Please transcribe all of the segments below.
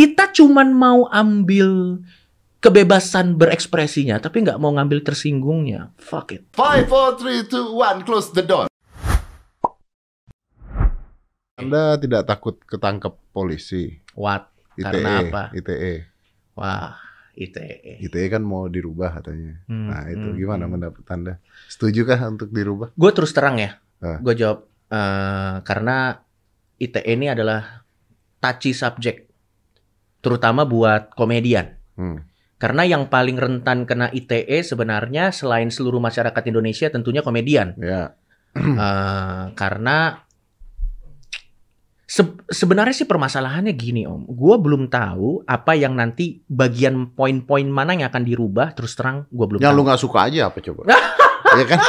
Kita cuman mau ambil kebebasan berekspresinya, tapi nggak mau ngambil tersinggungnya. Fuck it. Five, four, three, two, one. Close the door. Anda tidak takut ketangkep polisi? What? ITE, Karena apa? ITE. Wah, ITE. ITE kan mau dirubah katanya. Hmm, Nah itu hmm, gimana hmm. pendapat Anda? Setuju kah untuk dirubah? Gue terus terang ya, Ah. gue jawab eh, karena ITE ini adalah touchy subject, terutama buat komedian. Hmm. Karena yang paling rentan kena ITE sebenarnya selain seluruh masyarakat Indonesia tentunya komedian. Ya. Eh, karena se- sebenarnya sih permasalahannya gini om, gue belum tahu apa yang nanti bagian poin-poin mana yang akan dirubah. Terus terang gue belum Yang tahu. lu nggak suka aja apa coba? ya kan?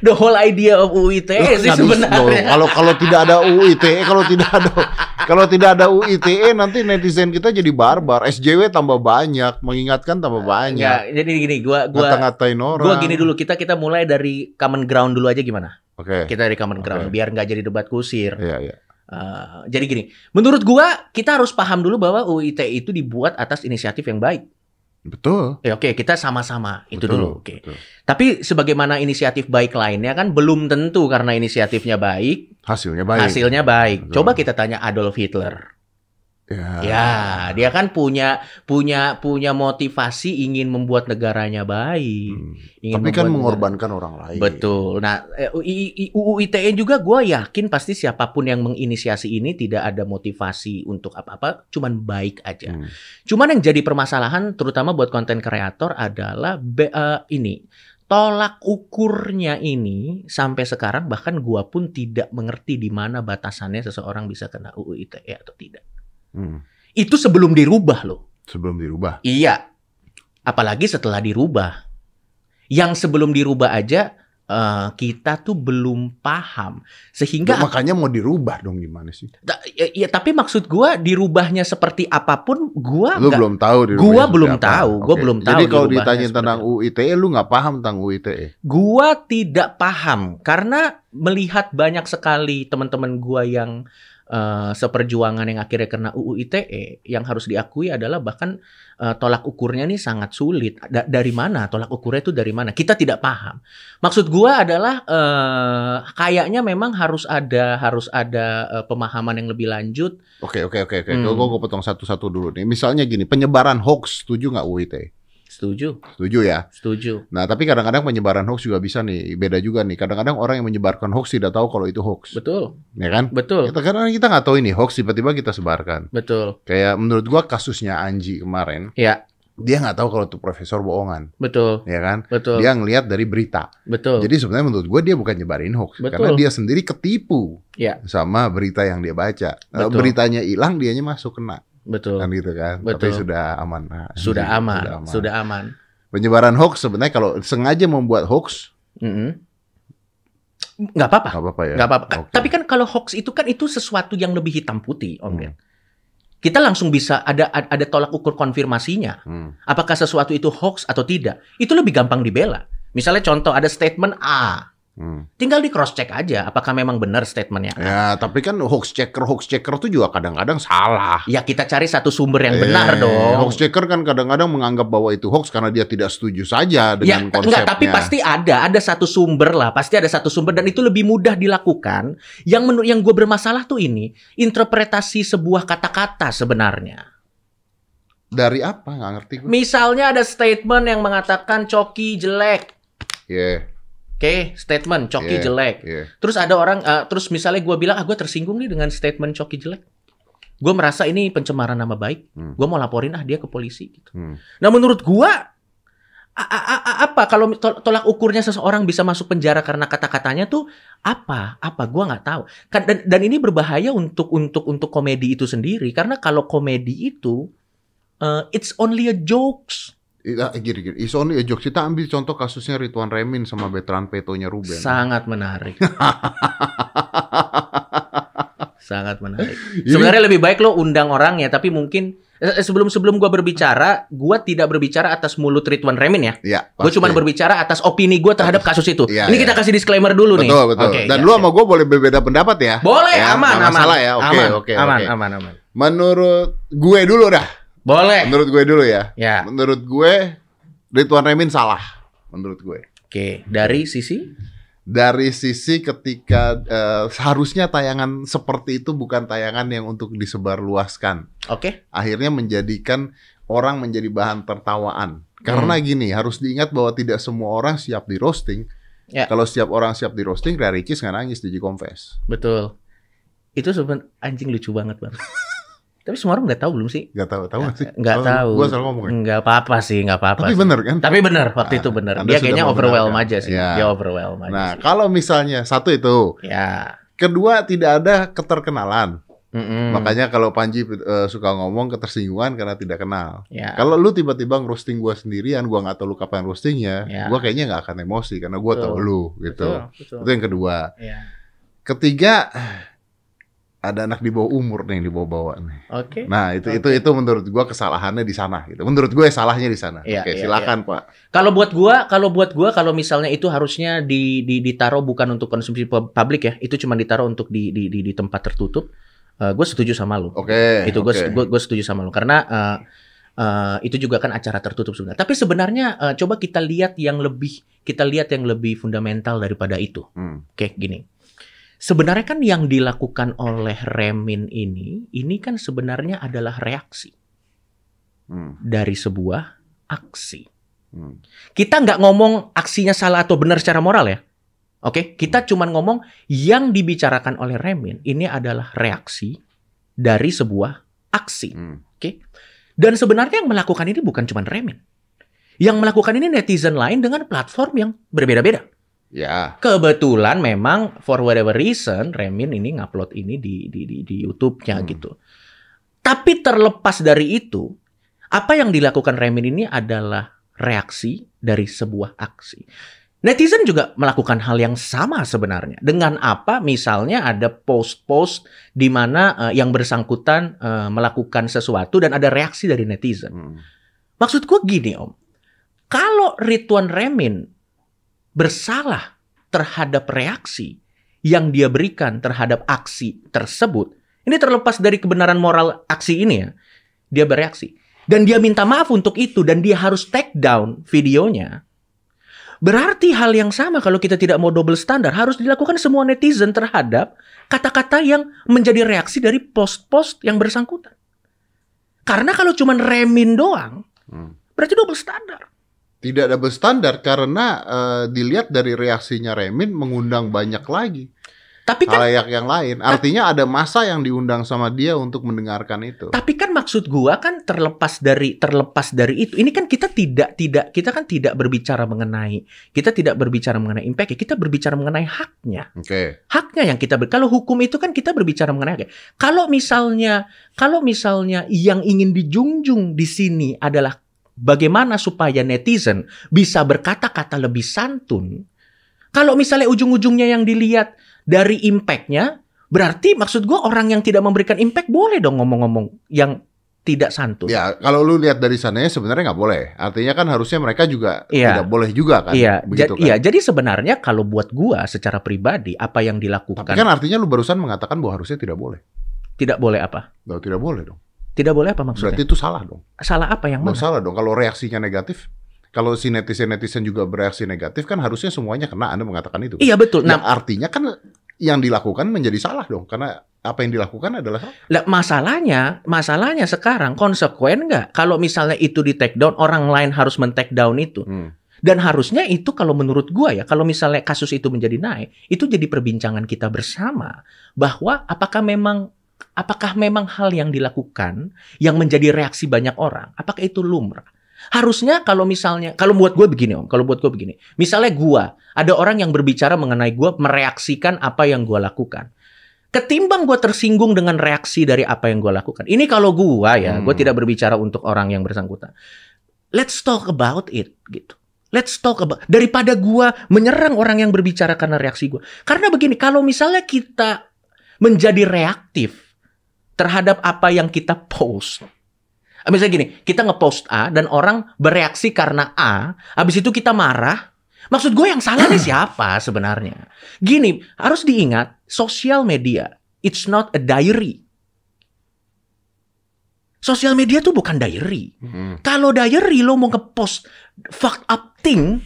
The whole idea of UU ITE Lu E sih sebenarnya. Kalau kalau tidak ada UU ITE, kalau tidak ada kalau tidak ada UU ITE nanti netizen kita jadi barbar. SJW tambah banyak, mengingatkan tambah banyak. Ya, jadi gini, gua gua Ngata-ngatain orang. gua gini dulu kita kita mulai dari common ground dulu aja gimana? Oke. Kita dari common ground Oke. biar nggak jadi debat kusir. Iya, iya. Eh, jadi gini, menurut gua kita harus paham dulu bahwa UU ITE itu dibuat atas inisiatif yang baik. Betul. Ya oke, kita sama-sama itu betul, dulu. Oke. betul. Tapi sebagaimana inisiatif baik lainnya kan belum tentu karena inisiatifnya baik, Hasilnya baik. hasilnya baik. Betul. Coba kita tanya Adolf Hitler. Ya. Ya, dia kan punya punya punya motivasi ingin membuat negaranya baik. Hmm. ingin Tapi kan mengorbankan orang negara- lain. Betul. Nah, eh, UU ITE juga gue yakin pasti siapa pun yang menginisiasi ini tidak ada motivasi untuk apa-apa, cuman baik aja. Hmm. Cuman yang jadi permasalahan terutama buat konten kreator adalah be- eh, ini tolak ukurnya ini sampai sekarang bahkan gua pun tidak mengerti di mana batasannya seseorang bisa kena UU ITE atau tidak. Hmm. Itu sebelum dirubah loh. Sebelum dirubah. Iya. Apalagi setelah dirubah. Yang sebelum dirubah aja eh, kita tuh belum paham. Sehingga Makanya mau dirubah dong gimana sih? Ta- ya, ya, tapi maksud gua dirubahnya seperti apa pun gua Lu nggak- belum tahu Gua belum apa. tahu, gua belum tahu Jadi kalau ditanya tentang apa. UU ITE lu nggak paham tentang UU ITE. Gua tidak paham karena melihat banyak sekali teman-teman gua yang eh, seperjuangan yang akhirnya kena UU ITE yang harus diakui adalah bahkan eh, tolak ukurnya nih sangat sulit. Da- dari mana tolak ukurnya itu dari mana? Kita tidak paham. Maksud gua adalah eh, kayaknya memang harus ada harus ada eh, pemahaman yang lebih lanjut. Oke oke oke oke. Hmm. Gue potong satu-satu dulu nih. Misalnya gini, penyebaran hoax setuju nggak UU ITE? Setuju, Setuju ya. setuju. Nah tapi kadang-kadang penyebaran hoax juga bisa nih beda juga nih. Kadang-kadang orang yang menyebarkan hoax tidak tahu kalau itu hoax, Betul, ya kan? betul, Kita kadang kita nggak tahu ini hoax tiba-tiba kita sebarkan. betul. Kayak menurut gua kasusnya Anji kemarin, Ya, dia nggak tahu kalau itu profesor bohongan, betul, ya kan? betul, Dia ngelihat dari berita. betul. Jadi sebenarnya menurut gue dia bukan nyebarin hoax Betul. karena dia sendiri ketipu Ya. sama berita yang dia baca. Nah, Betul. beritanya hilang, dianya masuk kena betul. kan gitu kan. Betul. Tapi sudah aman. Nah, Sudah anjing, aman, sudah aman. Penyebaran hoax sebenarnya kalau sengaja membuat hoax Mm-mm. Nggak apa-apa, nggak apa-apa ya. nggak apa-apa. Oke. Tapi kan kalau hoax itu kan itu sesuatu yang lebih hitam putih, Om Hmm. Ben. Kita langsung bisa ada ada tolak ukur konfirmasinya. Hmm. Apakah sesuatu itu hoax atau tidak? Itu lebih gampang dibela. Misalnya contoh ada statement A, Hmm. tinggal di cross check aja apakah memang benar statementnya. Ya, tapi kan hoax checker hoax checker tuh juga kadang-kadang salah. Ya kita cari satu sumber yang benar Eh, dong. Hoax checker kan kadang-kadang menganggap bahwa itu hoax karena dia tidak setuju saja Ya, dengan t- konsepnya. enggak, tapi pasti ada, ada satu sumber lah, pasti ada satu sumber dan itu lebih mudah dilakukan. Yang menurut yang gue bermasalah tuh ini interpretasi sebuah kata-kata sebenarnya. Dari apa? Nggak ngerti gue. Misalnya ada statement yang mengatakan coki jelek, Iya, oke, statement coki Iya. jelek. iya. Terus ada orang, eh, terus misalnya gue bilang, ah gue tersinggung nih dengan statement coki jelek. Gue merasa ini pencemaran nama baik. Hmm. Gue mau laporin ah dia ke polisi. Gitu. Hmm. Nah menurut a- apa kalau tol- tolak ukurnya seseorang bisa masuk penjara karena kata-katanya tuh apa? Apa gua nggak tahu. Kan- Dan, dan ini berbahaya untuk untuk untuk komedi itu sendiri karena kalau komedi itu uh, it's only a jokes. Iya, gini, gini. It's only a joke. Kita ambil contoh kasusnya Ridwan Remin sama veteran petonya Ruben. Sangat menarik. Sangat menarik. Sebenarnya lebih baik lo undang orang ya, tapi mungkin Eh, Sebelum sebelum gua berbicara, gua tidak berbicara atas mulut Ridwan Remin ya. Iya. Gue pasti. cuma berbicara atas opini gue terhadap kasus itu. Iya, Ini iya. kita kasih disclaimer dulu nih. Betul, betul. Oke, Dan ya, lu ya. sama gue boleh berbeda pendapat ya? boleh Ya, aman aman masalah ya. Oke, aman, oke, aman, oke. aman aman Menurut gue dulu dah. Boleh Menurut gue dulu ya. ya Menurut gue Ridwan Remin salah. Menurut gue. oke dari sisi Dari sisi ketika eh, seharusnya tayangan seperti itu bukan tayangan yang untuk disebarluaskan. oke Akhirnya menjadikan orang menjadi bahan tertawaan. Karena Hmm. gini, harus diingat bahwa tidak semua orang siap di roasting. Ya. Kalau setiap orang siap di roasting, Ria Ricis nggak nangis di Confess. betul itu sebenarnya anjing lucu banget bang tapi semua orang udah tahu belum sih Gak tahu, tahu nggak sih? nggak tahu Gua salah ngomong ya? nggak apa-apa sih nggak apa-apa Tapi sih. bener kan? tapi bener waktu Ah, itu bener Anda dia kayaknya overwhelm aja sih Ya. dia overwhelm aja Nah, sih. kalau misalnya satu itu, ya kedua tidak ada keterkenalan. Mm-mm. Makanya kalau Panji eh, suka ngomong ketersinggungan karena tidak kenal. ya Kalau lu tiba-tiba ngerosting gua sendirian, gua nggak tahu lu kapan roastingnya, Ya. gua kayaknya nggak akan emosi karena gua Betul. tahu lu gitu. betul, betul. Itu yang kedua. Ya. Ketiga, ada anak di bawah umur nih yang dibawa-bawa nih. oke Nah, itu Oke. itu itu menurut gua kesalahannya di sana gitu. Menurut gue salahnya di sana. Iya, Oke, iya, silakan, Pak. Kalau buat gua, kalau buat gua kalau misalnya itu harusnya di, di ditaruh bukan untuk konsumsi pub- publik ya, itu cuma ditaruh untuk di di di, di tempat tertutup. gue setuju sama lu. Oke. itu gue oke. gue setuju sama lu karena eh, eh, itu juga kan acara tertutup sebenarnya. Tapi sebenarnya eh, coba kita lihat yang lebih kita lihat yang lebih fundamental daripada itu. Hmm. Oke, gini. Sebenarnya kan yang dilakukan oleh Remin ini, ini kan sebenarnya adalah reaksi Hmm. dari sebuah aksi. Hmm. Kita nggak ngomong aksinya salah atau benar secara moral ya. Oke, kita cuman ngomong yang dibicarakan oleh Remin ini adalah reaksi dari sebuah aksi. Hmm. Dan sebenarnya yang melakukan ini bukan cuma Remin. Yang melakukan ini netizen lain dengan platform yang berbeda-beda. Ya. Kebetulan memang for whatever reason Remin ini ngupload ini di di di, di YouTube-nya Hmm. gitu. Tapi terlepas dari itu, apa yang dilakukan Remin ini adalah reaksi dari sebuah aksi. Netizen juga melakukan hal yang sama sebenarnya. Dengan apa? Misalnya ada post-post di mana eh, yang bersangkutan eh, melakukan sesuatu dan ada reaksi dari netizen. Hmm. Maksud gue gini om, kalau Ridwan Remin bersalah terhadap reaksi yang dia berikan terhadap aksi tersebut, ini terlepas dari kebenaran moral aksi ini ya, dia bereaksi. Dan dia minta maaf untuk itu dan dia harus take down videonya. Berarti hal yang sama kalau kita tidak mau double standar harus dilakukan semua netizen terhadap kata-kata yang menjadi reaksi dari post-post yang bersangkutan. Karena kalau cuma remin doang, Hmm. berarti double standar. Tidak double standar karena eh, dilihat dari reaksinya Remin mengundang banyak lagi Tapi kan halayak yang lain. Artinya ada masa yang diundang sama dia untuk mendengarkan itu. tapi kan maksud gua kan terlepas dari terlepas dari itu. Ini kan kita tidak tidak kita kan tidak berbicara mengenai kita tidak berbicara mengenai impact kita berbicara mengenai haknya. Oke. Haknya yang kita ber, kalau hukum itu kan kita berbicara mengenai. Kalau misalnya kalau misalnya yang ingin dijunjung di sini adalah bagaimana supaya netizen bisa berkata-kata lebih santun. Kalau misalnya ujung-ujungnya yang dilihat dari impact-nya, berarti maksud gua orang yang tidak memberikan impact boleh dong ngomong-ngomong yang tidak santun. Ya, kalau lu lihat dari sananya sebenarnya nggak boleh. Artinya kan harusnya mereka juga Iya. tidak boleh juga kan. Iya, begitu ja- kan? iya. Jadi sebenarnya kalau buat gua secara pribadi apa yang dilakukan Tapi kan artinya lu barusan mengatakan bahwa harusnya tidak boleh. tidak boleh apa? Loh, tidak boleh dong. Tidak boleh apa maksudnya? Berarti itu salah dong. Salah apa yang mana? salah dong. Kalau reaksinya negatif, kalau si netizen-netizen juga bereaksi negatif kan harusnya semuanya kena. Anda mengatakan itu. Iya betul. Nah, Nah, artinya kan yang dilakukan menjadi salah dong. Karena apa yang dilakukan adalah salah. lah, masalahnya, masalahnya sekarang konsekuen nggak? Kalau misalnya itu di take down, orang lain harus men take down itu. Hmm. Dan harusnya itu kalau menurut gua ya, kalau misalnya kasus itu menjadi naik, itu jadi perbincangan kita bersama bahwa apakah memang apakah memang hal yang dilakukan yang menjadi reaksi banyak orang, apakah itu lumrah? Harusnya kalau misalnya, kalau buat gue begini om, kalau buat gue begini, misalnya gua ada orang yang berbicara mengenai gua mereaksikan apa yang gua lakukan. Ketimbang gue tersinggung dengan reaksi dari apa yang gue lakukan. Ini kalau gua ya, gue Hmm. tidak berbicara untuk orang yang bersangkutan. Let's talk about it gitu. Let's talk about daripada gua menyerang orang yang berbicara karena reaksi gua. Karena begini, kalau misalnya kita menjadi reaktif terhadap apa yang kita post, Misalnya gini, kita ngepost A dan orang bereaksi karena A, habis itu kita marah. Maksud gue yang salah nih siapa sebenarnya? Gini, harus diingat, sosial media, it's not a diary. Sosial media tuh bukan diary. Hmm. Kalau diary lo mau ngepost fucked up thing,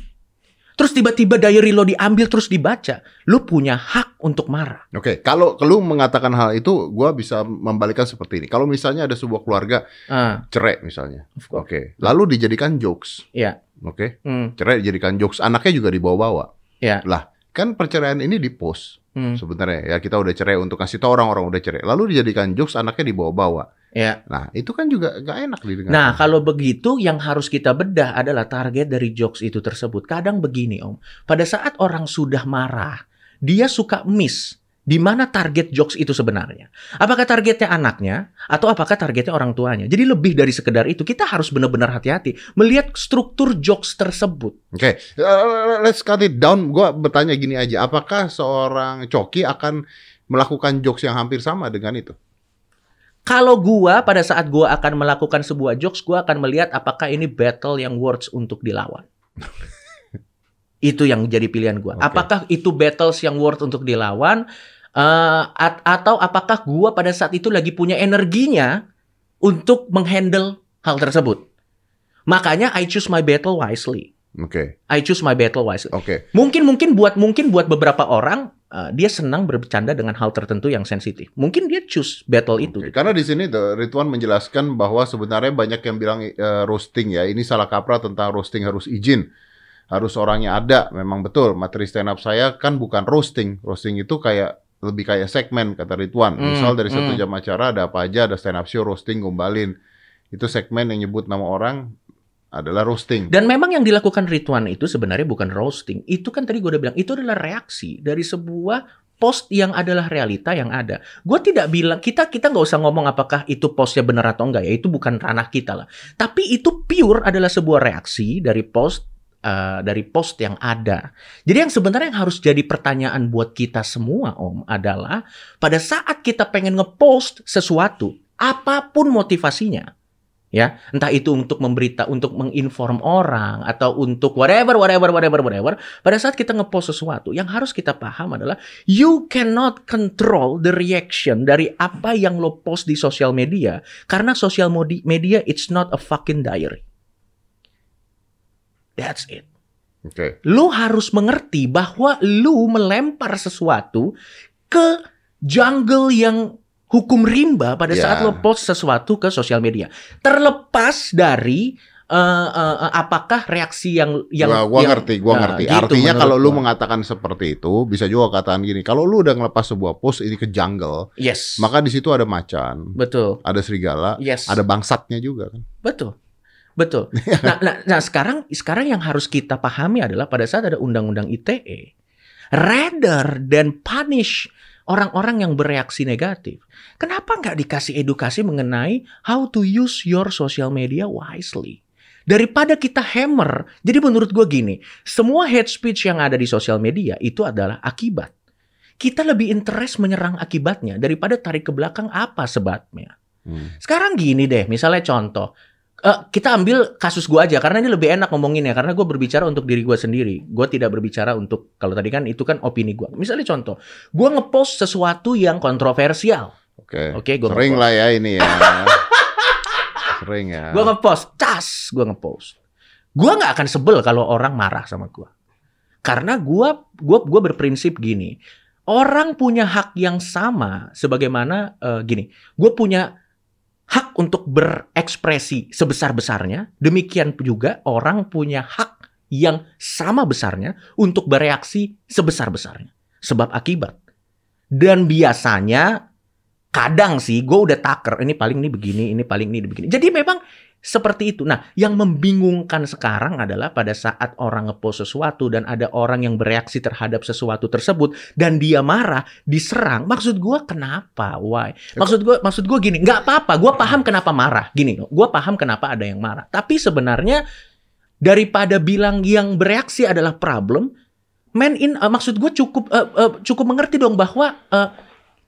terus tiba-tiba diary lo diambil terus dibaca, lo punya hak untuk marah. Oke, kalau lu mengatakan hal itu, gua bisa membalikkan seperti ini. Kalau misalnya ada sebuah keluarga Ah, cerai misalnya, oke, lalu dijadikan jokes, Iya. oke, Hmm, cerai dijadikan jokes, anaknya juga dibawa-bawa. Iya. Lah, kan perceraian ini di post hmm, sebenarnya ya kita udah cerai untuk kasih tahu orang-orang udah cerai, lalu dijadikan jokes, anaknya dibawa-bawa. Iya. Nah, itu kan juga gak enak didengar. Nah, kalau begitu yang harus kita bedah adalah target dari jokes itu tersebut. Kadang begini, Om. Pada saat orang sudah marah, dia suka miss di mana target jokes itu sebenarnya. Apakah targetnya anaknya atau apakah targetnya orang tuanya? Jadi lebih dari sekedar itu, kita harus benar-benar hati-hati melihat struktur jokes tersebut. Oke, uh, let's cut it down. Gua bertanya gini aja, apakah seorang coki akan melakukan jokes yang hampir sama dengan itu? Kalau gua pada saat gua akan melakukan sebuah jokes, gua akan melihat apakah ini battle yang words untuk dilawan. itu yang jadi pilihan gua. Oke. Apakah itu battles yang worth untuk dilawan eh, at- atau apakah gua pada saat itu lagi punya energinya untuk menghandle hal tersebut. Makanya I choose my battle wisely. Oke, I choose my battle wisely. oke. Mungkin mungkin buat mungkin buat beberapa orang eh, dia senang bercanda dengan hal tertentu yang sensitif. Mungkin dia choose battle itu. Oke, Karena di sini tuh Ridwan menjelaskan bahwa sebenarnya banyak yang bilang eh, roasting ya. Ini salah kaprah tentang roasting harus izin. Harus orangnya ada. Memang betul. Materi stand up saya kan bukan roasting. Roasting itu kayak lebih kayak segmen kata Ridwan. Hmm, Misal dari satu hmm. jam acara ada apa aja, ada stand up show, roasting, gombalin. Itu segmen yang nyebut nama orang adalah roasting. Dan memang yang dilakukan Ridwan itu sebenarnya bukan roasting. Itu kan tadi gue udah bilang, itu adalah reaksi dari sebuah post yang adalah realita yang ada. Gue tidak bilang, kita kita nggak usah ngomong apakah itu postnya benar atau enggak ya. Itu bukan ranah kita lah. Tapi itu pure adalah sebuah reaksi dari post eh, dari post yang ada. Jadi yang sebenarnya yang harus jadi pertanyaan buat kita semua Om adalah pada saat kita pengen ngepost sesuatu, apa pun motivasinya, ya entah itu untuk memberita untuk menginform orang atau untuk whatever whatever whatever whatever pada saat kita ngepost sesuatu yang harus kita paham adalah you cannot control the reaction dari apa yang lo post di sosial media karena sosial media it's not a fucking diary that's it Oke. lu harus mengerti bahwa lu melempar sesuatu ke jungle yang hukum rimba pada Ya. saat lo post sesuatu ke sosial media. Terlepas dari eh, eh, apakah reaksi yang yang gua, gua yang- ngerti, gua Nah, ngerti. gitu Artinya kalau lu gua. mengatakan seperti itu, bisa juga katakan gini. Kalau lu udah ngelepas sebuah post ini ke jungle, yes, maka di situ ada macan, betul, ada serigala, yes, ada bangsatnya juga kan. betul. Betul. Nah, nah, nah sekarang sekarang yang harus kita pahami adalah pada saat ada undang-undang ITE, rather than punish orang-orang yang bereaksi negatif, kenapa nggak dikasih edukasi mengenai how to use your social media wisely? Daripada kita hammer, jadi menurut gue gini, semua hate speech yang ada di sosial media itu adalah akibat. Kita lebih interest menyerang akibatnya daripada tarik ke belakang apa sebabnya. Hmm. Sekarang gini deh, misalnya contoh. Eh, kita ambil kasus gua aja karena ini lebih enak ngomonginnya karena gue berbicara untuk diri gua sendiri. Gue tidak berbicara untuk kalau tadi kan itu kan opini gua. Misalnya contoh, gua ngepost sesuatu yang kontroversial. Oke. Oke, gua Sering ngepost. lah ya ini ya. Sering ya. Gua ngepost, cas, gua ngepost. Gua nggak akan sebel kalau orang marah sama gua. Karena gua gua gua berprinsip gini. Orang punya hak yang sama sebagaimana eh, gini. Gue punya hak untuk berekspresi sebesar-besarnya. Demikian juga orang punya hak yang sama besarnya untuk bereaksi sebesar-besarnya. Sebab akibat. Dan biasanya kadang sih gue udah taker ini paling ini begini ini paling ini begini jadi memang seperti itu. Nah yang membingungkan sekarang adalah pada saat orang ngepost sesuatu dan ada orang yang bereaksi terhadap sesuatu tersebut dan dia marah diserang maksud gue kenapa? Why? Maksud gue maksud gue gini nggak apa-apa gue paham kenapa marah. Gini gue paham kenapa ada yang marah. Tapi sebenarnya daripada bilang yang bereaksi adalah problem man in uh, maksud gue cukup uh, uh, cukup mengerti dong bahwa uh,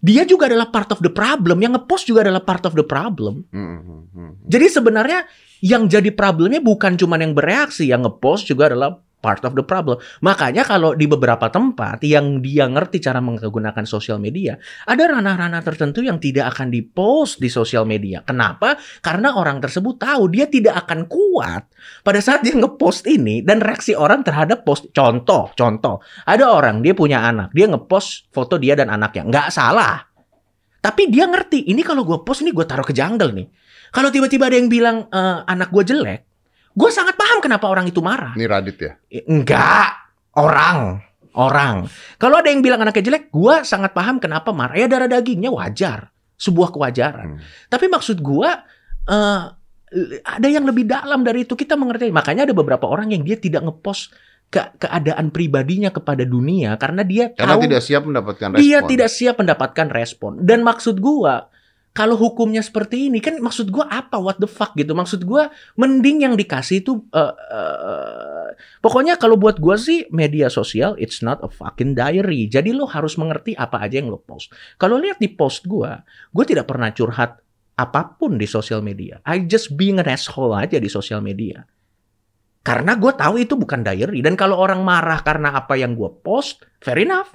dia juga adalah part of the problem. Yang ngepost juga adalah part of the problem. Hmm, hmm, hmm. Jadi sebenarnya yang jadi problemnya bukan cuma yang bereaksi, yang ngepost juga adalah part of the problem. Makanya kalau di beberapa tempat yang dia ngerti cara menggunakan sosial media, ada ranah-ranah tertentu yang tidak akan dipost di sosial media. Kenapa? Karena orang tersebut tahu dia tidak akan kuat pada saat dia ngepost ini dan reaksi orang terhadap post. Contoh, contoh, ada orang dia punya anak, dia ngepost foto dia dan anaknya, nggak salah. Tapi dia ngerti, ini kalau gue post ini gue taruh ke jungle nih. Kalau tiba-tiba ada yang bilang "Eh, anak gue jelek, gue sangat paham kenapa orang itu marah. Ini Radit ya. Enggak, orang, orang. Kalau ada yang bilang anaknya jelek, gua sangat paham kenapa marah. Ya darah dagingnya wajar, sebuah kewajaran. Hmm. Tapi maksud gua eh, ada yang lebih dalam dari itu kita mengerti. Makanya ada beberapa orang yang dia tidak ngepost ke keadaan pribadinya kepada dunia karena dia Karena tahu tidak siap mendapatkan respon. dia tidak siap mendapatkan respon. Dan maksud gua kalau hukumnya seperti ini kan maksud gua apa what the fuck gitu. Maksud gua mending yang dikasih itu eh, eh, pokoknya kalau buat gua sih media sosial it's not a fucking diary. Jadi lo harus mengerti apa aja yang lo post. Kalau lihat di post gua, gua tidak pernah curhat apa pun di sosial media. I just being an asshole aja di sosial media. Karena gue tahu itu bukan diary dan kalau orang marah karena apa yang gue post, fair enough.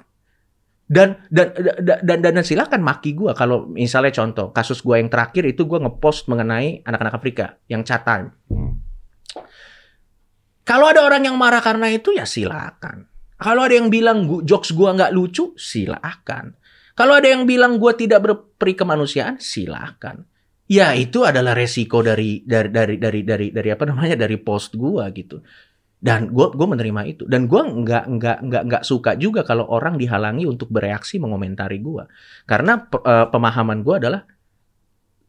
Dan dan dan dan, dan, dan silakan maki gue kalau misalnya contoh kasus gue yang terakhir itu gue ngepost mengenai anak-anak Afrika yang chat time. Hmm. Kalau ada orang yang marah karena itu ya silakan. Kalau ada yang bilang gu- jokes gua nggak lucu, silakan. Kalau ada yang bilang gua tidak berperi kemanusiaan, silakan. Ya itu adalah resiko dari dari dari dari dari dari apa namanya dari post gua gitu. Dan gua gua menerima itu. Dan gua nggak nggak nggak nggak suka juga kalau orang dihalangi untuk bereaksi mengomentari gua. Karena eh, pemahaman gua adalah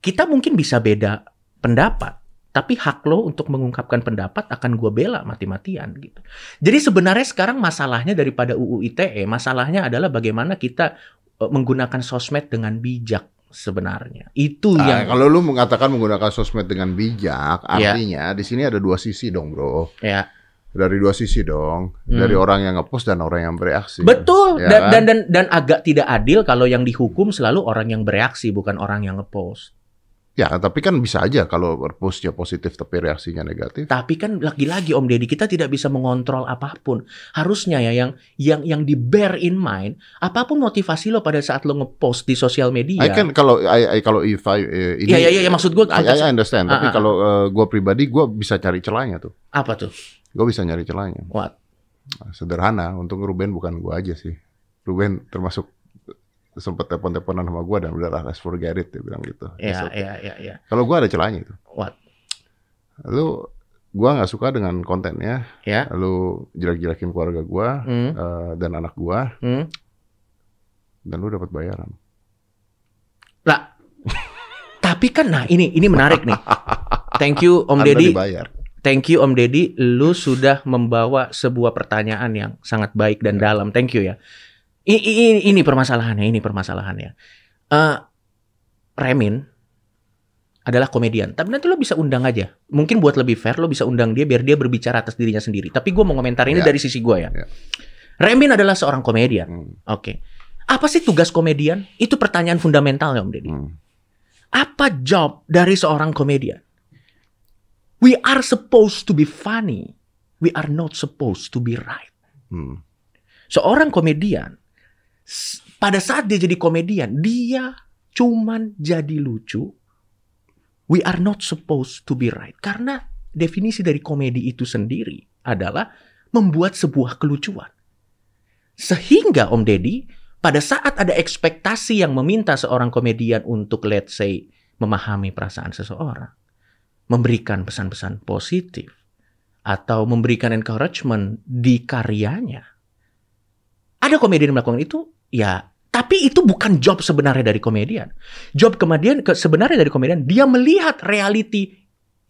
kita mungkin bisa beda pendapat, tapi hak lo untuk mengungkapkan pendapat akan gue bela mati-matian gitu. Jadi sebenarnya sekarang masalahnya daripada UU ITE, masalahnya adalah bagaimana kita eh, menggunakan sosmed dengan bijak sebenarnya. Itu Ah, yang kalau lu mengatakan menggunakan sosmed dengan bijak, Iya. artinya di sini ada dua sisi dong, bro. ya Dari dua sisi dong, Hmm. dari orang yang ngepost dan orang yang bereaksi. betul Ya dan, kan? dan dan dan agak tidak adil kalau yang dihukum selalu orang yang bereaksi bukan orang yang ngepost. Ya, tapi kan bisa aja kalau postnya positif tapi reaksinya negatif. Tapi kan lagi-lagi Om Deddy kita tidak bisa mengontrol apa pun. Harusnya ya yang yang yang di bear in mind apa pun motivasi lo pada saat lo ngepost di sosial media. I kan kalau I, I- kalau if I eh, ini Iya iya iya ya, maksud gue I, I understand, Ah, tapi ah, kalau eh, gua pribadi gua bisa cari celahnya tuh. apa tuh? Gue bisa nyari celahnya. What? Sederhana, untung Ruben bukan gua aja sih. Ruben termasuk sempat telepon-teleponan sama gua dan udah lah let's forget it dia bilang gitu. Iya iya iya iya. Kalau gua ada celahnya itu. What? Lu gua nggak suka dengan kontennya, Ya. lu jelek-jelekin keluarga gua Hmm. eh, dan anak gua Hmm. dan lu dapat bayaran. Lah. Tapi kan nah ini ini menarik nih. Thank you Om Deddy. Thank you Om Deddy, lu sudah membawa sebuah pertanyaan yang sangat baik dan dalam. Thank you ya. I- Ini, ini permasalahannya, ini permasalahannya. Eh, Remin adalah komedian, tapi nanti lo bisa undang aja. Mungkin buat lebih fair, lo bisa undang dia biar dia berbicara atas dirinya sendiri. Tapi gue mau komentar ini Ya. dari sisi gue ya. Ya. Remin adalah seorang komedian. Hmm. Oke. Apa sih tugas komedian? Itu pertanyaan fundamental ya Om Deddy. Hmm. Apa job dari seorang komedian? We are supposed to be funny. We are not supposed to be right. Hmm. Seorang komedian, pada saat dia jadi komedian, dia cuman jadi lucu. We are not supposed to be right. Karena definisi dari komedi itu sendiri adalah membuat sebuah kelucuan. Sehingga Om Deddy, pada saat ada ekspektasi yang meminta seorang komedian untuk let's say memahami perasaan seseorang, memberikan pesan-pesan positif, atau memberikan encouragement di karyanya. Ada komedian yang melakukan itu, ya. Tapi itu bukan job sebenarnya dari komedian. Job kemudian ke, sebenarnya dari komedian dia melihat reality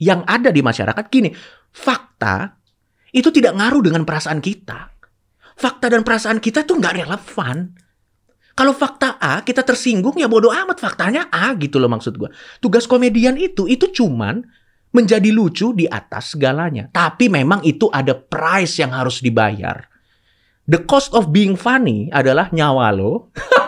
yang ada di masyarakat. Gini, fakta itu tidak ngaruh dengan perasaan kita. Fakta dan perasaan kita tuh nggak relevan. Kalau fakta A kita tersinggung ya bodoh amat faktanya A gitu loh maksud gua. Tugas komedian itu itu cuman menjadi lucu di atas segalanya. Tapi memang itu ada price yang harus dibayar. The cost of being funny adalah nyawa lo.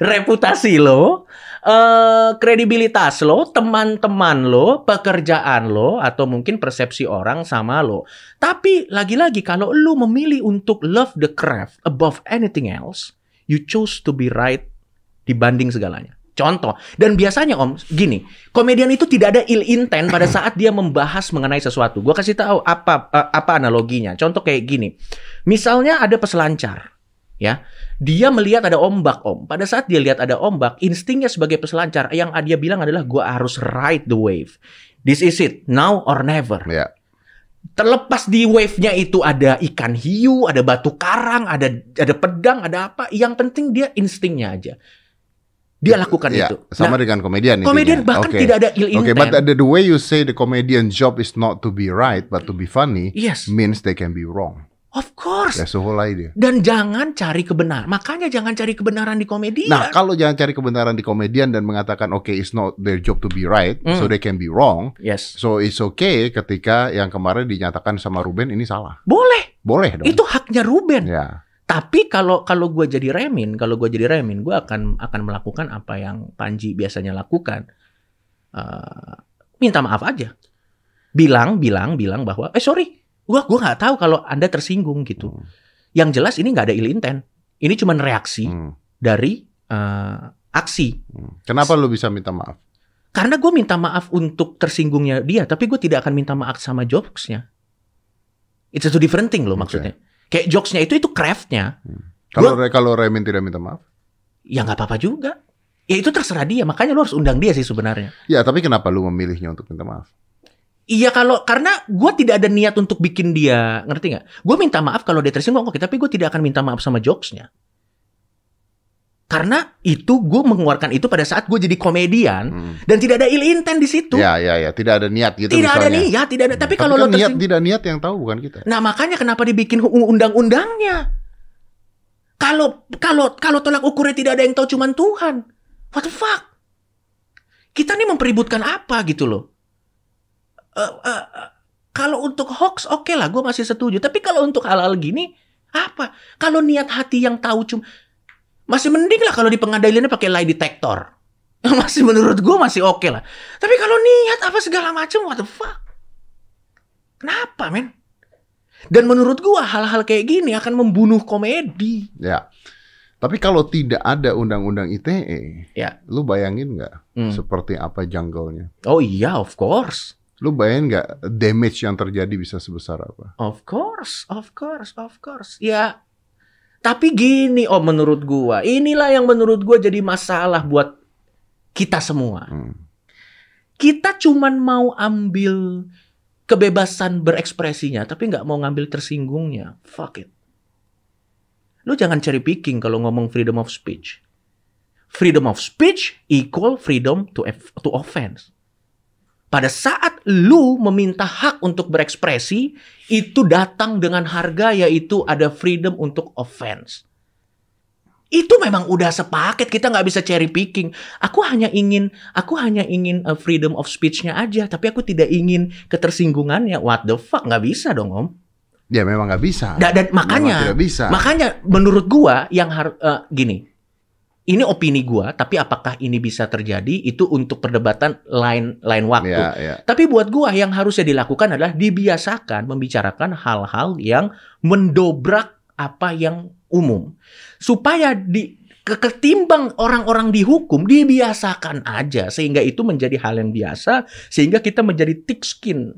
reputasi lo, eh kredibilitas lo, teman-teman lo, pekerjaan lo, atau mungkin persepsi orang sama lo. Tapi lagi-lagi kalau lo memilih untuk love the craft above anything else, you choose to be right dibanding segalanya. Contoh, dan biasanya om, gini, komedian itu tidak ada ill intent pada saat dia membahas mengenai sesuatu. Gua kasih tahu apa eh, apa analoginya. Contoh kayak gini, misalnya ada peselancar, ya, dia melihat ada ombak om. Pada saat dia lihat ada ombak, instingnya sebagai peselancar yang dia bilang adalah gua harus ride the wave. This is it, now or never. Ya. Terlepas di wave-nya itu ada ikan hiu, ada batu karang, ada ada pedang, ada apa. Yang penting dia instingnya aja. Dia lakukan Ya, itu. sama Nah, dengan komedian komedian intinya. bahkan Oke. tidak ada ill intent. but the, the way you say the comedian job is not to be right but to be funny Yes, means they can be wrong. of course. That's the whole idea. Dan jangan cari kebenaran. Makanya jangan cari kebenaran di komedi. Nah, kalau jangan cari kebenaran di komedian dan mengatakan oke it's not their job to be right, Hmm. so they can be wrong. yes. So it's okay ketika yang kemarin dinyatakan sama Ruben ini salah. Boleh. Boleh dong. Itu haknya Ruben. Ya. Tapi kalau kalau gue jadi Remin, kalau gue jadi Remin, gue akan akan melakukan apa yang Panji biasanya lakukan. Eh, minta maaf aja. Bilang, bilang, bilang bahwa, eh sorry, gue gua nggak tahu kalau anda tersinggung gitu. Hmm. Yang jelas ini nggak ada ill intent. Ini cuma reaksi Hmm. dari eh, aksi. Hmm. Kenapa lu bisa minta maaf? Karena gue minta maaf untuk tersinggungnya dia, tapi gue tidak akan minta maaf sama jokesnya. It's a two different thing loh Oke. maksudnya. Kayak jokesnya itu itu craftnya. Kalau kalau Remin tidak minta maaf? ya nggak apa-apa juga. Ya itu terserah dia, makanya lu harus undang dia sih sebenarnya. Ya, tapi kenapa lu memilihnya untuk minta maaf? Iya kalau karena gue tidak ada niat untuk bikin dia ngerti nggak? Gue minta maaf kalau dia tersinggung, oke, tapi gue tidak akan minta maaf sama jokesnya. Karena itu gue mengeluarkan itu pada saat gue jadi komedian Hmm. dan tidak ada ill intent di situ. Ya, ya, ya, tidak ada niat gitu tidak ada misalnya. niat, tidak ada. Tapi, Tapi kalau kan lo niat tidak niat yang tahu bukan kita. nah makanya kenapa dibikin undang-undangnya? Kalau kalau kalau tolak ukurnya tidak ada yang tahu cuman Tuhan. What the fuck? Kita nih mempeributkan apa gitu loh? Eh, eh, kalau untuk hoax oke lah, gue masih setuju. Tapi kalau untuk hal-hal gini apa? Kalau niat hati yang tahu cuma masih mending lah kalau di pengadilannya pakai lie detector. masih menurut gue masih oke lah. Tapi kalau niat apa segala macam, what the fuck? Kenapa, men? Dan menurut gua hal-hal kayak gini akan membunuh komedi. Ya. Tapi kalau tidak ada undang-undang ITE, Ya. lu bayangin nggak Hmm. seperti apa jungle-nya? Oh iya, of course. Lu bayangin nggak damage yang terjadi bisa sebesar apa? Of course, of course, of course. Ya. Tapi gini, oh menurut gua, inilah yang menurut gua jadi masalah buat kita semua. Hmm. Kita cuman mau ambil kebebasan berekspresinya, tapi nggak mau ngambil tersinggungnya. Fuck it. Lu jangan cherry picking kalau ngomong freedom of speech. Freedom of speech equal freedom to to offense. Pada saat lu meminta hak untuk berekspresi, itu datang dengan harga yaitu ada freedom untuk offense. Itu memang udah sepaket, kita nggak bisa cherry picking. Aku hanya ingin, aku hanya ingin uh, freedom of speech-nya aja, tapi aku tidak ingin ketersinggungannya. What the fuck, nggak bisa dong om. Ya memang nggak bisa. Da- dan Memang makanya, tidak bisa. makanya menurut gua yang harus gini, ini opini gua, tapi apakah ini bisa terjadi itu untuk perdebatan lain lain waktu. Ya, ya. Tapi buat gua yang harusnya dilakukan adalah dibiasakan membicarakan hal-hal yang mendobrak apa yang umum. Supaya di ke- ketimbang orang-orang dihukum dibiasakan aja sehingga itu menjadi hal yang biasa sehingga kita menjadi thick skin.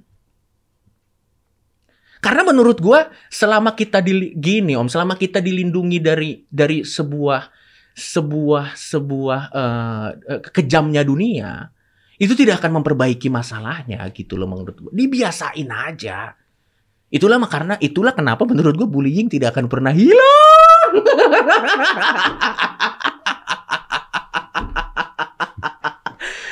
Karena menurut gua selama kita di gini Om, selama kita dilindungi dari dari sebuah sebuah sebuah eh, kejamnya dunia, itu tidak akan memperbaiki masalahnya gitu loh menurut gue. Dibiasain aja. Itulah karena itulah kenapa menurut gue bullying tidak akan pernah hilang.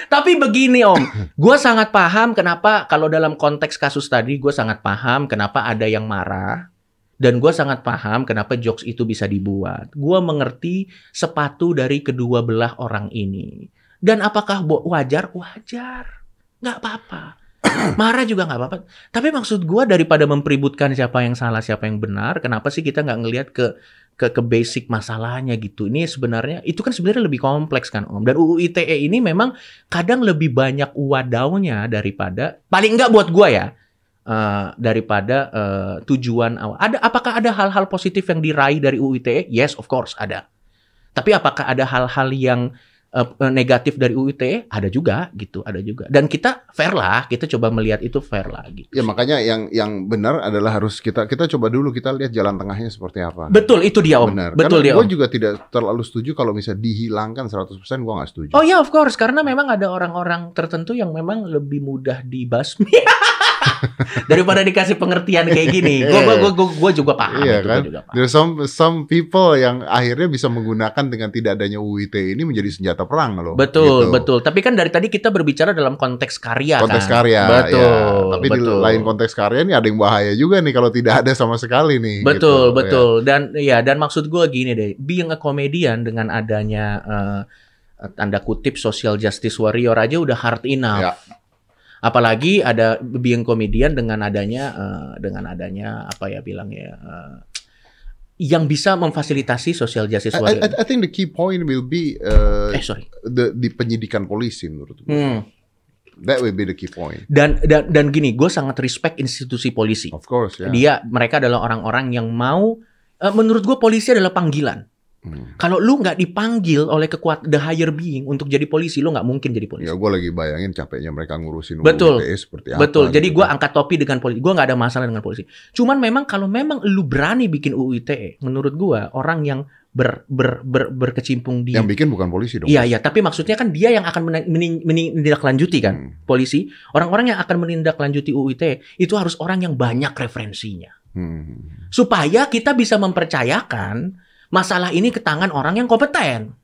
Tapi begini om, gue sangat paham kenapa kalau dalam konteks kasus tadi gue sangat paham kenapa ada yang marah dan gue sangat paham kenapa jokes itu bisa dibuat. Gue mengerti sepatu dari kedua belah orang ini. Dan apakah wajar? Wajar. Nggak apa-apa. Marah juga nggak apa-apa. Tapi maksud gue daripada mempeributkan siapa yang salah, siapa yang benar, kenapa sih kita nggak ngelihat ke ke ke basic masalahnya gitu. Ini sebenarnya itu kan sebenarnya lebih kompleks kan Om. Dan UU ITE ini memang kadang lebih banyak wadaunya daripada paling enggak buat gua ya. Eh, daripada eh, tujuan awal. Ada apakah ada hal-hal positif yang diraih dari UU ITE? Yes, of course ada. Tapi apakah ada hal-hal yang eh, negatif dari UU ITE? Ada juga gitu, ada juga. Dan kita fair lah, kita coba melihat itu fair lah gitu. Ya makanya yang yang benar adalah harus kita kita coba dulu kita lihat jalan tengahnya seperti apa. Betul, itu dia Om. Benar. Betul dia Gue juga tidak terlalu setuju kalau misalnya dihilangkan 100% gue nggak setuju. Oh ya, of course, karena memang ada orang-orang tertentu yang memang lebih mudah dibasmi daripada dikasih pengertian kayak gini. Gue gua, gua, gua, gua juga paham Iya kan? juga paham. There's some some people yang akhirnya bisa menggunakan dengan tidak adanya UU ITE ini menjadi senjata perang loh. Betul, Gitu. betul. Tapi kan dari tadi kita berbicara dalam konteks karya Konteks kan. karya. Betul. ya. Tapi di betul. lain konteks karya ini ada yang bahaya juga nih kalau tidak ada sama sekali nih. Betul, gitu. betul. Dan ya, dan maksud gue gini deh, being a comedian dengan adanya eh, tanda kutip social justice warrior aja udah hard enough. Ya. Apalagi ada being comedian dengan adanya eh, dengan adanya apa ya bilang ya eh, yang bisa memfasilitasi social justice I, I, warrior. I think the key point will be uh, eh sorry. the, di penyidikan polisi menurut gue. Hmm. That will be the key point. Dan dan dan gini, gue sangat respect institusi polisi. Of course ya. Dia mereka adalah orang-orang yang mau eh, menurut gue polisi adalah panggilan. Hmm. Kalau lu nggak dipanggil oleh kekuat the higher being untuk jadi polisi, lu nggak mungkin jadi polisi. Ya gue lagi bayangin capeknya mereka ngurusin Betul. UU ITE seperti apa. Betul. Jadi gitu gua kan. angkat topi dengan polisi. Gua nggak ada masalah dengan polisi. Cuman memang kalau memang lu berani bikin UU ITE, menurut gua orang yang ber, ber, ber- berkecimpung di yang bikin bukan polisi dong. Iya, iya, tapi maksudnya kan dia yang akan menindaklanjuti kan Hmm. polisi. Orang-orang yang akan menindaklanjuti UU ITE itu harus orang yang banyak referensinya. Hmm. Supaya kita bisa mempercayakan masalah ini ke tangan orang yang kompeten.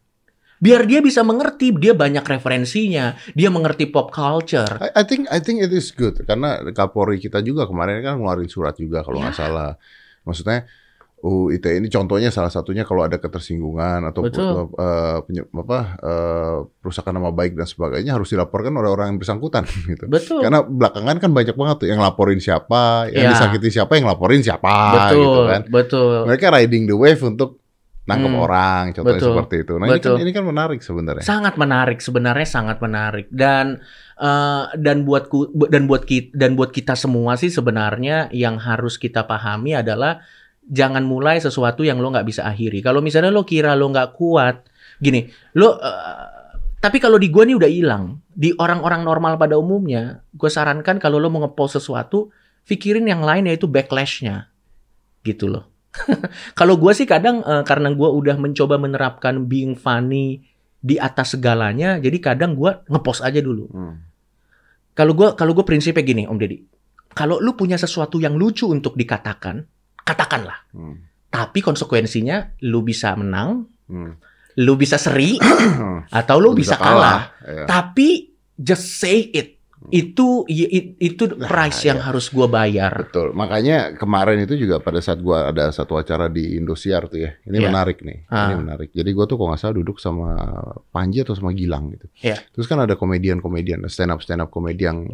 Biar dia bisa mengerti, dia banyak referensinya, dia mengerti pop culture. I, I think I think it is good karena Kapolri kita juga kemarin kan ngeluarin surat juga kalau nggak Ya. salah. Maksudnya UU ITE ini contohnya salah satunya kalau ada ketersinggungan atau Betul. eh, penye- apa eh, perusakan nama baik dan sebagainya harus dilaporkan oleh orang yang bersangkutan gitu. Betul. Karena belakangan kan banyak banget tuh yang laporin siapa, yang Ya. disakiti siapa, yang laporin siapa betul, gitu kan. betul. Mereka riding the wave untuk nangkep Hmm. orang, contohnya Betul. seperti itu. Nah ini kan, Betul. ini kan menarik sebenarnya. Sangat menarik sebenarnya sangat menarik dan eh, dan buatku dan buat kita dan buat kita semua sih sebenarnya yang harus kita pahami adalah jangan mulai sesuatu yang lo nggak bisa akhiri. Kalau misalnya lo kira lo nggak kuat, gini, lo eh, tapi kalau di gua nih udah hilang. Di orang-orang normal pada umumnya, gue sarankan kalau lo mau ngepost sesuatu, pikirin yang lain yaitu backlashnya, gitu loh. kalau gua sih kadang eh, karena gua udah mencoba menerapkan being funny di atas segalanya, jadi kadang gua ngepost aja dulu. Hmm. Kalau gua kalau gua prinsipnya gini, Om Deddy. Kalau lu punya sesuatu yang lucu untuk dikatakan, katakanlah. Hmm. Tapi konsekuensinya lu bisa menang, Hmm. lu bisa seri, atau lu, bisa, kalah. Ya. Tapi just say it. Itu i- i- itu Nah, price yang ya. harus gua bayar. Betul. Makanya kemarin itu juga pada saat gua ada satu acara di Indosiar tuh ya. Ini Iya. menarik nih. Ini Ah. menarik. Jadi gua tuh kalau nggak salah duduk sama Panji atau sama Gilang gitu. Iya. Terus kan ada komedian-komedian, stand up stand up komedi yang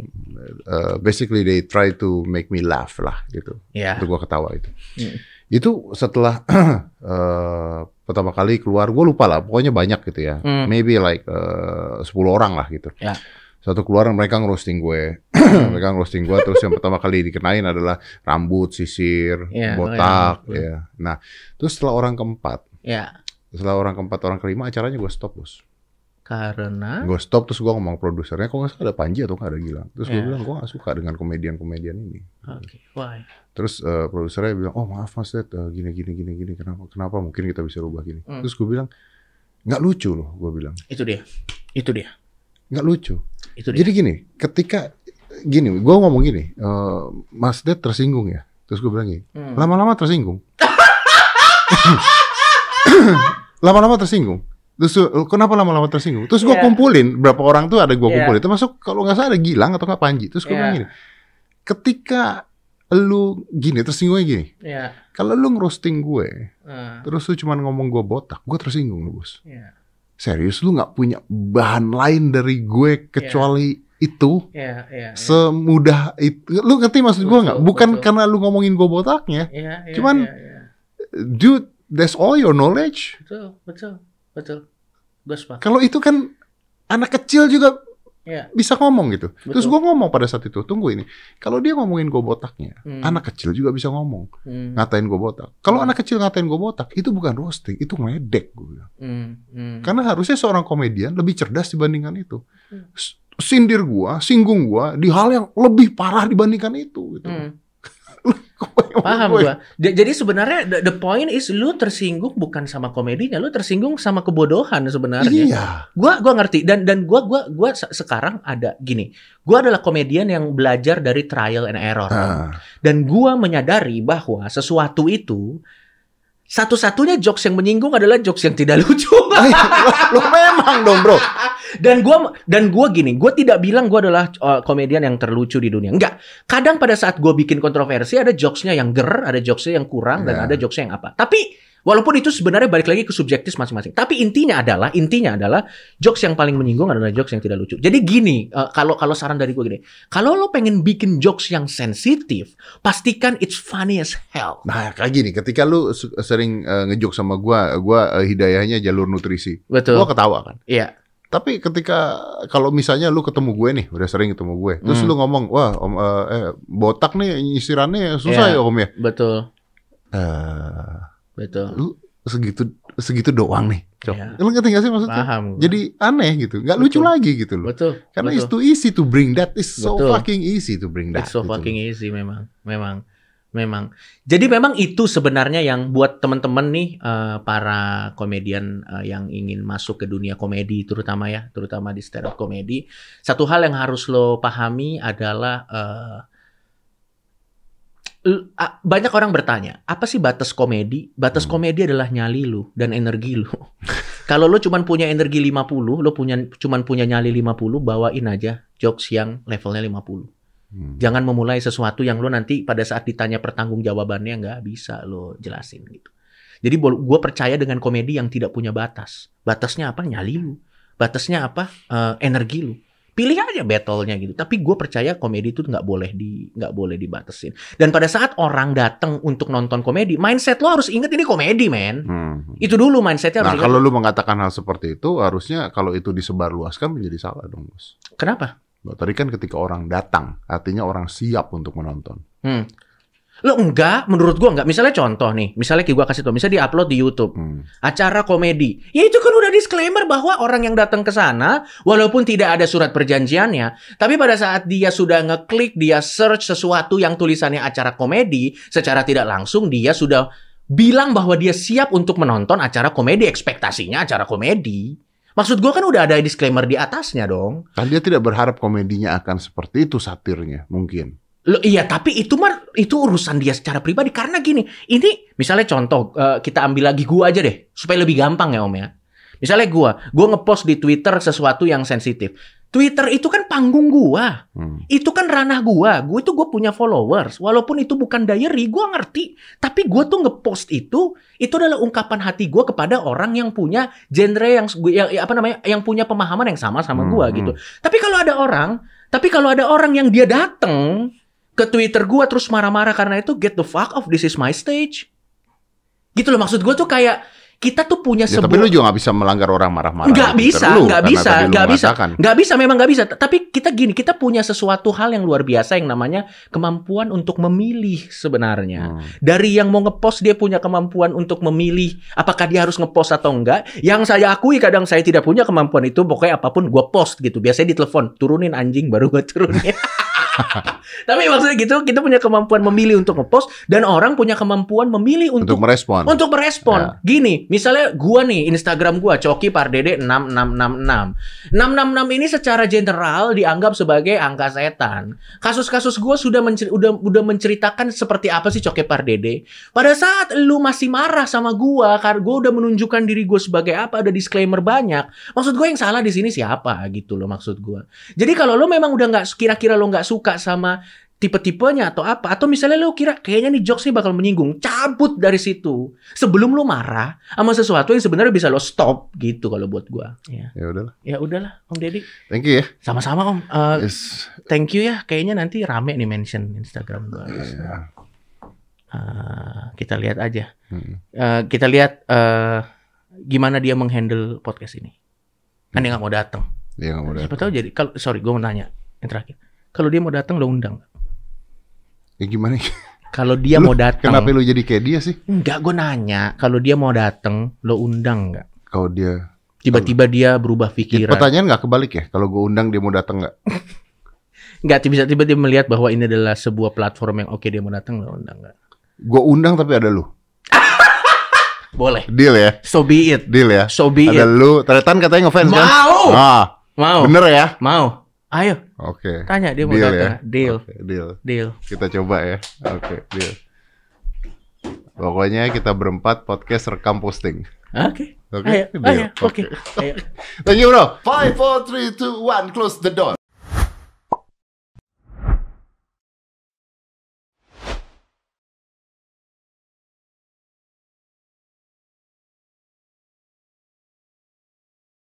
uh, basically they try to make me laugh lah gitu. Ya. Itu gua ketawa itu. Hmm. Itu setelah eh, pertama kali keluar, gue lupa lah, pokoknya banyak gitu ya. Hmm. Maybe like eh, 10 orang lah gitu. Ya. Satu keluar mereka ngerosting gue, mereka ngerosting gue. Terus yang pertama kali dikenain adalah rambut, sisir, Ya, botak, ya. ya. Nah, terus setelah orang keempat, Ya. setelah orang keempat, orang kelima, acaranya gue stop bos. Karena Gue stop terus gue ngomong produsernya, kok nggak ada Panji atau nggak ada Gilang. Terus gue Ya. bilang gue nggak suka dengan komedian-komedian ini. Oke, why? Terus eh, produsernya bilang, oh maaf mas Ded, eh, gini gini gini gini, kenapa kenapa mungkin kita bisa rubah gini. Hmm. Terus gue bilang, nggak lucu loh, gue bilang, Itu dia. Itu dia. nggak lucu. Itu dia. Jadi gini, ketika gini, gue ngomong gini, eh, mas Ded tersinggung ya. Terus gue bilang gini, Hmm. lama-lama tersinggung. lama-lama tersinggung. Terus kenapa lama-lama tersinggung? Terus gue Iya. kumpulin berapa orang tuh ada gue Iya. kumpulin. Termasuk kalau nggak salah ada Gilang atau nggak Panji. Terus gue Iya. bilang gini, ketika lu gini tersinggungnya gini, Ya. kalau lu ngerosting gue, Ah, terus lu cuma ngomong gue botak, gue tersinggung lu bos. ya. Serius lu nggak punya bahan lain dari gue kecuali itu? Ya, ya. ya. Semudah itu, lu ngerti maksud gue nggak? Bukan betul. karena lu ngomongin gue botaknya, Ya, ya, Cuman- ya, ya. dude, that's all your knowledge. Betul, betul, betul. Gue. Kalau itu kan anak kecil juga Iya. bisa ngomong gitu. Terus Betul. gue ngomong pada saat itu, tunggu ini. Kalau dia ngomongin gue botaknya, Hmm. anak kecil juga bisa ngomong, Hmm, ngatain gue botak. Kalau Hmm. anak kecil ngatain gue botak, itu bukan roasting, itu ngedek gue bilang. hmm, hmm. Karena harusnya seorang komedian lebih cerdas dibandingkan itu. Hmm. Sindir gua, singgung gua di hal yang lebih parah dibandingkan itu. Gitu. Hmm. Paham gue. gua. Jadi sebenarnya the, the point is lu tersinggung bukan sama komedinya, lu tersinggung sama kebodohan sebenarnya. Iya. Gua gua ngerti dan dan gua gua gua se- sekarang ada gini. Gua adalah komedian yang belajar dari trial and error. Ah. Dan gua menyadari bahwa sesuatu itu satu-satunya jokes yang menyinggung adalah jokes yang tidak lucu. Lo memang dong bro. dan gua dan gua gini, gua tidak bilang gua adalah uh, komedian yang terlucu di dunia. Enggak. Kadang pada saat gua bikin kontroversi ada jokesnya yang ger, ada jokesnya yang kurang dan Ya. ada jokesnya yang apa. Tapi walaupun itu sebenarnya balik lagi ke subjektif masing-masing. Tapi intinya adalah intinya adalah jokes yang paling menyinggung adalah jokes yang tidak lucu. Jadi gini, uh, kalau kalau saran dari gua gini, kalau lo pengen bikin jokes yang sensitif, pastikan it's funny as hell. Nah kayak gini, ketika lu su- sering eh, ngejok sama gua, gua eh, hidayahnya jalur nutrisi. Betul. Gua ketawa kan. Iya. Tapi ketika kalau misalnya lu ketemu gue nih, udah sering ketemu gue, terus Hmm. lu ngomong, wah om eh, eh, botak nih nyisirannya susah Iya. ya om ya. Betul. Eh, Betul. lu segitu segitu doang nih. Cok. Iya. Lu ngerti gak sih maksudnya? Paham. Jadi aneh gitu, nggak lucu lagi gitu loh. betul. Karena betul. it's too easy to bring that. It's so Betul. fucking easy to bring that. It's so gitu fucking loh. easy memang, memang, memang. Jadi memang itu sebenarnya yang buat teman-teman nih eh, para komedian eh, yang ingin masuk ke dunia komedi terutama ya, terutama di stand up komedi. Satu hal yang harus lo pahami adalah a- banyak orang bertanya, apa sih batas komedi? Batas Hmm. komedi adalah nyali lu dan energi lu. Kalau lo cuman punya energi 50, lo punya cuman punya nyali 50, bawain aja jokes yang levelnya 50. Hmm. Jangan memulai sesuatu yang lo nanti pada saat ditanya pertanggung jawabannya nggak bisa lo jelasin gitu. Jadi gue percaya dengan komedi yang tidak punya batas. Batasnya apa? Nyali lu. Batasnya apa? Eh, energi lu. Pilih aja battle-nya gitu. Tapi gue percaya komedi itu nggak boleh di nggak boleh dibatasin. Dan pada saat orang datang untuk nonton komedi, mindset lo harus inget ini komedi, men. Hmm. Itu dulu mindsetnya harus Nah kalau lu mengatakan hal seperti itu, harusnya kalau itu disebarluaskan menjadi salah dong, bos. Kenapa? Nah, Tadi kan ketika orang datang, artinya orang siap untuk menonton. Hmm. Lo enggak, menurut gua enggak. Misalnya contoh nih, misalnya kayak gua kasih tau, misalnya di-upload di YouTube. Hmm. acara komedi. Ya itu kan udah disclaimer bahwa orang yang datang ke sana walaupun tidak ada surat perjanjiannya, tapi pada saat dia sudah ngeklik, dia search sesuatu yang tulisannya acara komedi, secara tidak langsung dia sudah bilang bahwa dia siap untuk menonton acara komedi, ekspektasinya acara komedi. Maksud gua kan udah ada disclaimer di atasnya dong. Kan dia tidak berharap komedinya akan seperti itu satirnya, mungkin. Loh, iya, tapi itu mah itu urusan dia secara pribadi karena gini, ini misalnya contoh eh, kita ambil lagi gua aja deh supaya lebih gampang ya Om ya. Misalnya gua, gua ngepost di Twitter sesuatu yang sensitif. Twitter itu kan panggung gua. Hmm. Itu kan ranah gua. Gua itu gua punya followers. Walaupun itu bukan diary, gua ngerti. Tapi gua tuh ngepost itu itu adalah ungkapan hati gua kepada orang yang punya genre yang, yang apa namanya? yang punya pemahaman yang sama sama gua Hmm, gitu. Tapi kalau ada orang, tapi kalau ada orang yang dia dateng ke Twitter gua terus marah-marah karena itu get the fuck off this is my stage. Gitu loh maksud gua tuh kayak kita tuh punya Ya, sebuah tapi lu juga nggak bisa melanggar orang marah-marah. Nggak Twitter bisa, nggak bisa, nggak bisa. Nggak bisa, memang nggak bisa. Tapi kita gini, kita punya sesuatu hal yang luar biasa yang namanya kemampuan untuk memilih sebenarnya. Hmm. Dari yang mau ngepost dia punya kemampuan untuk memilih apakah dia harus ngepost atau enggak. Yang saya akui kadang saya tidak punya kemampuan itu. Pokoknya apa pun gue post gitu. Biasanya ditelepon, turunin anjing baru gue turunin. Tapi maksudnya gitu, kita punya kemampuan memilih untuk ngepost dan orang punya kemampuan memilih Untuk untuk merespon. untuk merespon. Ya. Gini, misalnya gua nih Instagram gua Coki Pardede 6666. 666 ini secara general dianggap sebagai angka setan. Kasus-kasus gua sudah mencer- udah udah menceritakan seperti apa sih Coki Pardede. Pada saat lu masih marah sama gua karena gua udah menunjukkan diri gua sebagai apa, ada disclaimer banyak. Maksud gua yang salah di sini siapa gitu loh maksud gua. Jadi kalau lo memang udah nggak kira-kira lo nggak suka sama tipe-tipenya atau apa atau misalnya lo kira kayaknya nih jokes nih bakal menyinggung cabut dari situ sebelum lo marah sama sesuatu yang sebenarnya bisa lo stop gitu kalau buat gua ya Ya udahlah. ya udahlah om deddy Thank you ya. sama-sama om Eh, Yes. thank you ya kayaknya nanti rame nih mention instagram gua Iya. Eh, kita lihat aja. Hmm. Eh, kita lihat eh, gimana dia menghandle podcast ini. Kan dia nggak mau datang. Dia nggak mau Siapa datang. tahu jadi kalau sorry gue mau nanya yang terakhir. Kalau dia mau datang lo undang. Ya gimana? Kalau dia Lu- mau datang. Kenapa lu jadi kayak dia sih? Enggak, gue nanya. Kalau dia mau datang, lo undang nggak? Kalau dia Tiba-tiba dia berubah Ya, pikiran. pertanyaan nggak kebalik ya? Kalau gue undang dia mau datang nggak? Nggak tiba-tiba dia melihat bahwa ini adalah sebuah platform yang oke dia mau datang, lo undang nggak? Gue undang tapi ada lu. Boleh. Deal ya? So be it. Deal ya? So be Ada it. lu. Tretan katanya ngefans kan? Mau. Ah, Mau. bener ya? Mau. Ayo, Oke. tanya dia mau Deal datang. ya? Deal. Oke, deal. Deal. Kita coba ya. Oke, deal. Pokoknya kita berempat podcast rekam posting. Oke. Oke, Ayo, deal. ayo. Oke. Ayo. Thank you bro. Five, four, three, two, one. Close the door.